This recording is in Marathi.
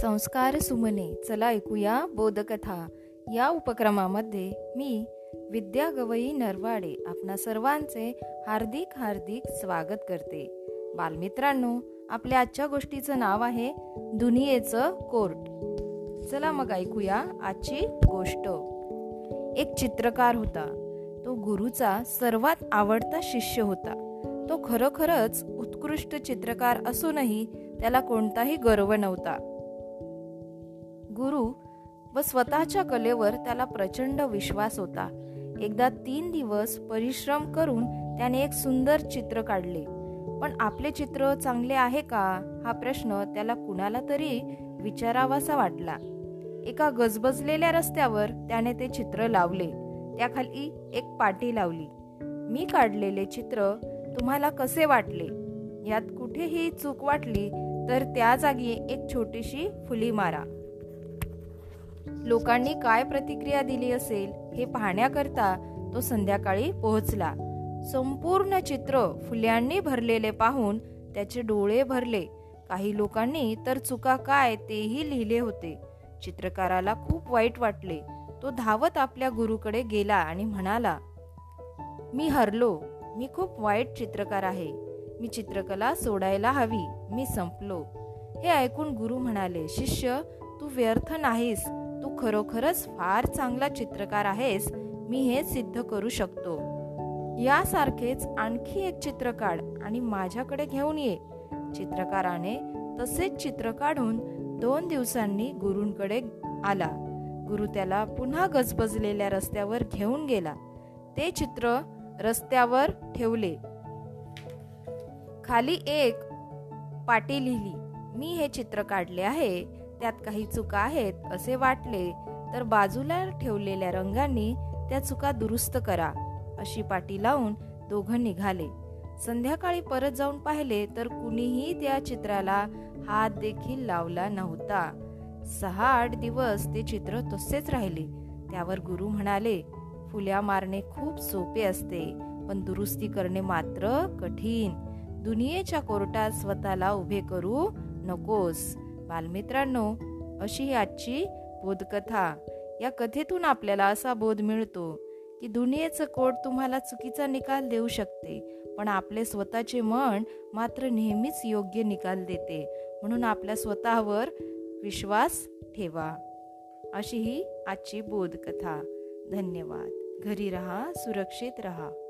संस्कार सुमने चला ऐकूया बोधकथा. या उपक्रमामध्ये मी विद्या गवई नरवाडे आपणा सर्वांचे हार्दिक हार्दिक स्वागत करते. बालमित्रांनो आपल्या आजच्या गोष्टीचं नाव आहे दुनियेचं कोर्ट. चला मग ऐकूया आजची गोष्ट. एक चित्रकार होता. तो गुरुचा सर्वात आवडता शिष्य होता. तो खरोखरच उत्कृष्ट चित्रकार असूनही त्याला कोणताही गर्व नव्हता. गुरु व स्वतःच्या कलेवर त्याला प्रचंड विश्वास होता. एकदा तीन दिवस परिश्रम करून त्याने एक सुंदर चित्र काढले. पण आपले चित्र चांगले आहे का? हा प्रश्न त्याला कुणाला तरी विचारावासा वाटला. एका गजबजलेल्या रस्त्यावर त्याने ते चित्र लावले. त्याखाली एक पाटी लावली. मी काढलेले चित्र तुम्हाला कसे वाटले? यात कुठेही चूक वाटली तर त्या जागी एक छोटीशी फुली मारा. लोकांनी काय प्रतिक्रिया दिली असेल हे पाहण्याकरता तो संध्याकाळी पोहोचला. संपूर्ण चित्र फुल्यांनी भरलेले पाहून त्याचे डोळे भरले. काही लोकांनी तर चुका काय? तेही लिहिले होते. चित्रकाराला खूप वाईट वाटले. तो धावत आपल्या गुरुकडे गेला आणि म्हणाला मी हरलो. मी खूप वाईट चित्रकार आहे. मी चित्रकला सोडायला हवी. मी संपलो. हे ऐकून गुरु म्हणाले शिष्य तू व्यर्थ नाहीस. तू खरोखरच फार चांगला चित्रकार आहेस मी हे सिद्ध करू शकतो. यासारखेच आणखी एक चित्र काढ आणि माझ्याकडे घेऊन ये. चित्रकाराने तसेच चित्र काढून दोन दिवसांनी गुरूंकडे आला. गुरु त्याला पुन्हा गजबजलेल्या रस्त्यावर घेऊन गेला. ते चित्र रस्त्यावर ठेवले. खाली एक पाटी लिहिली. मी हे चित्र काढले आहे. त्यात काही चुका आहेत असे वाटले तर बाजूला ठेवलेल्या रंगांनी त्या चुका दुरुस्त करा अशी पाटी लावून दोघं निघाले. संध्याकाळी परत जाऊन पाहिले तर कुणीही त्या चित्राला हात देखील लावला नव्हता. सहा आठ दिवस ते चित्र तसेच राहिले. त्यावर गुरु म्हणाले फुल्या मारणे खूप सोपे असते पण दुरुस्ती करणे मात्र कठीण. दुनियेच्या कोर्टात स्वतःला उभे करू नकोस. बालमित्रांनो अशी ही आजची बोधकथा. या कथेतून आपल्याला असा बोध मिळतो की दुनियेचं कोट तुम्हाला चुकीचा निकाल देऊ शकते पण आपले स्वतःचे मन मात्र नेहमीच योग्य निकाल देते. म्हणून आपल्या स्वतःवर विश्वास ठेवा. अशी ही आजची बोधकथा. धन्यवाद. घरी रहा सुरक्षित रहा.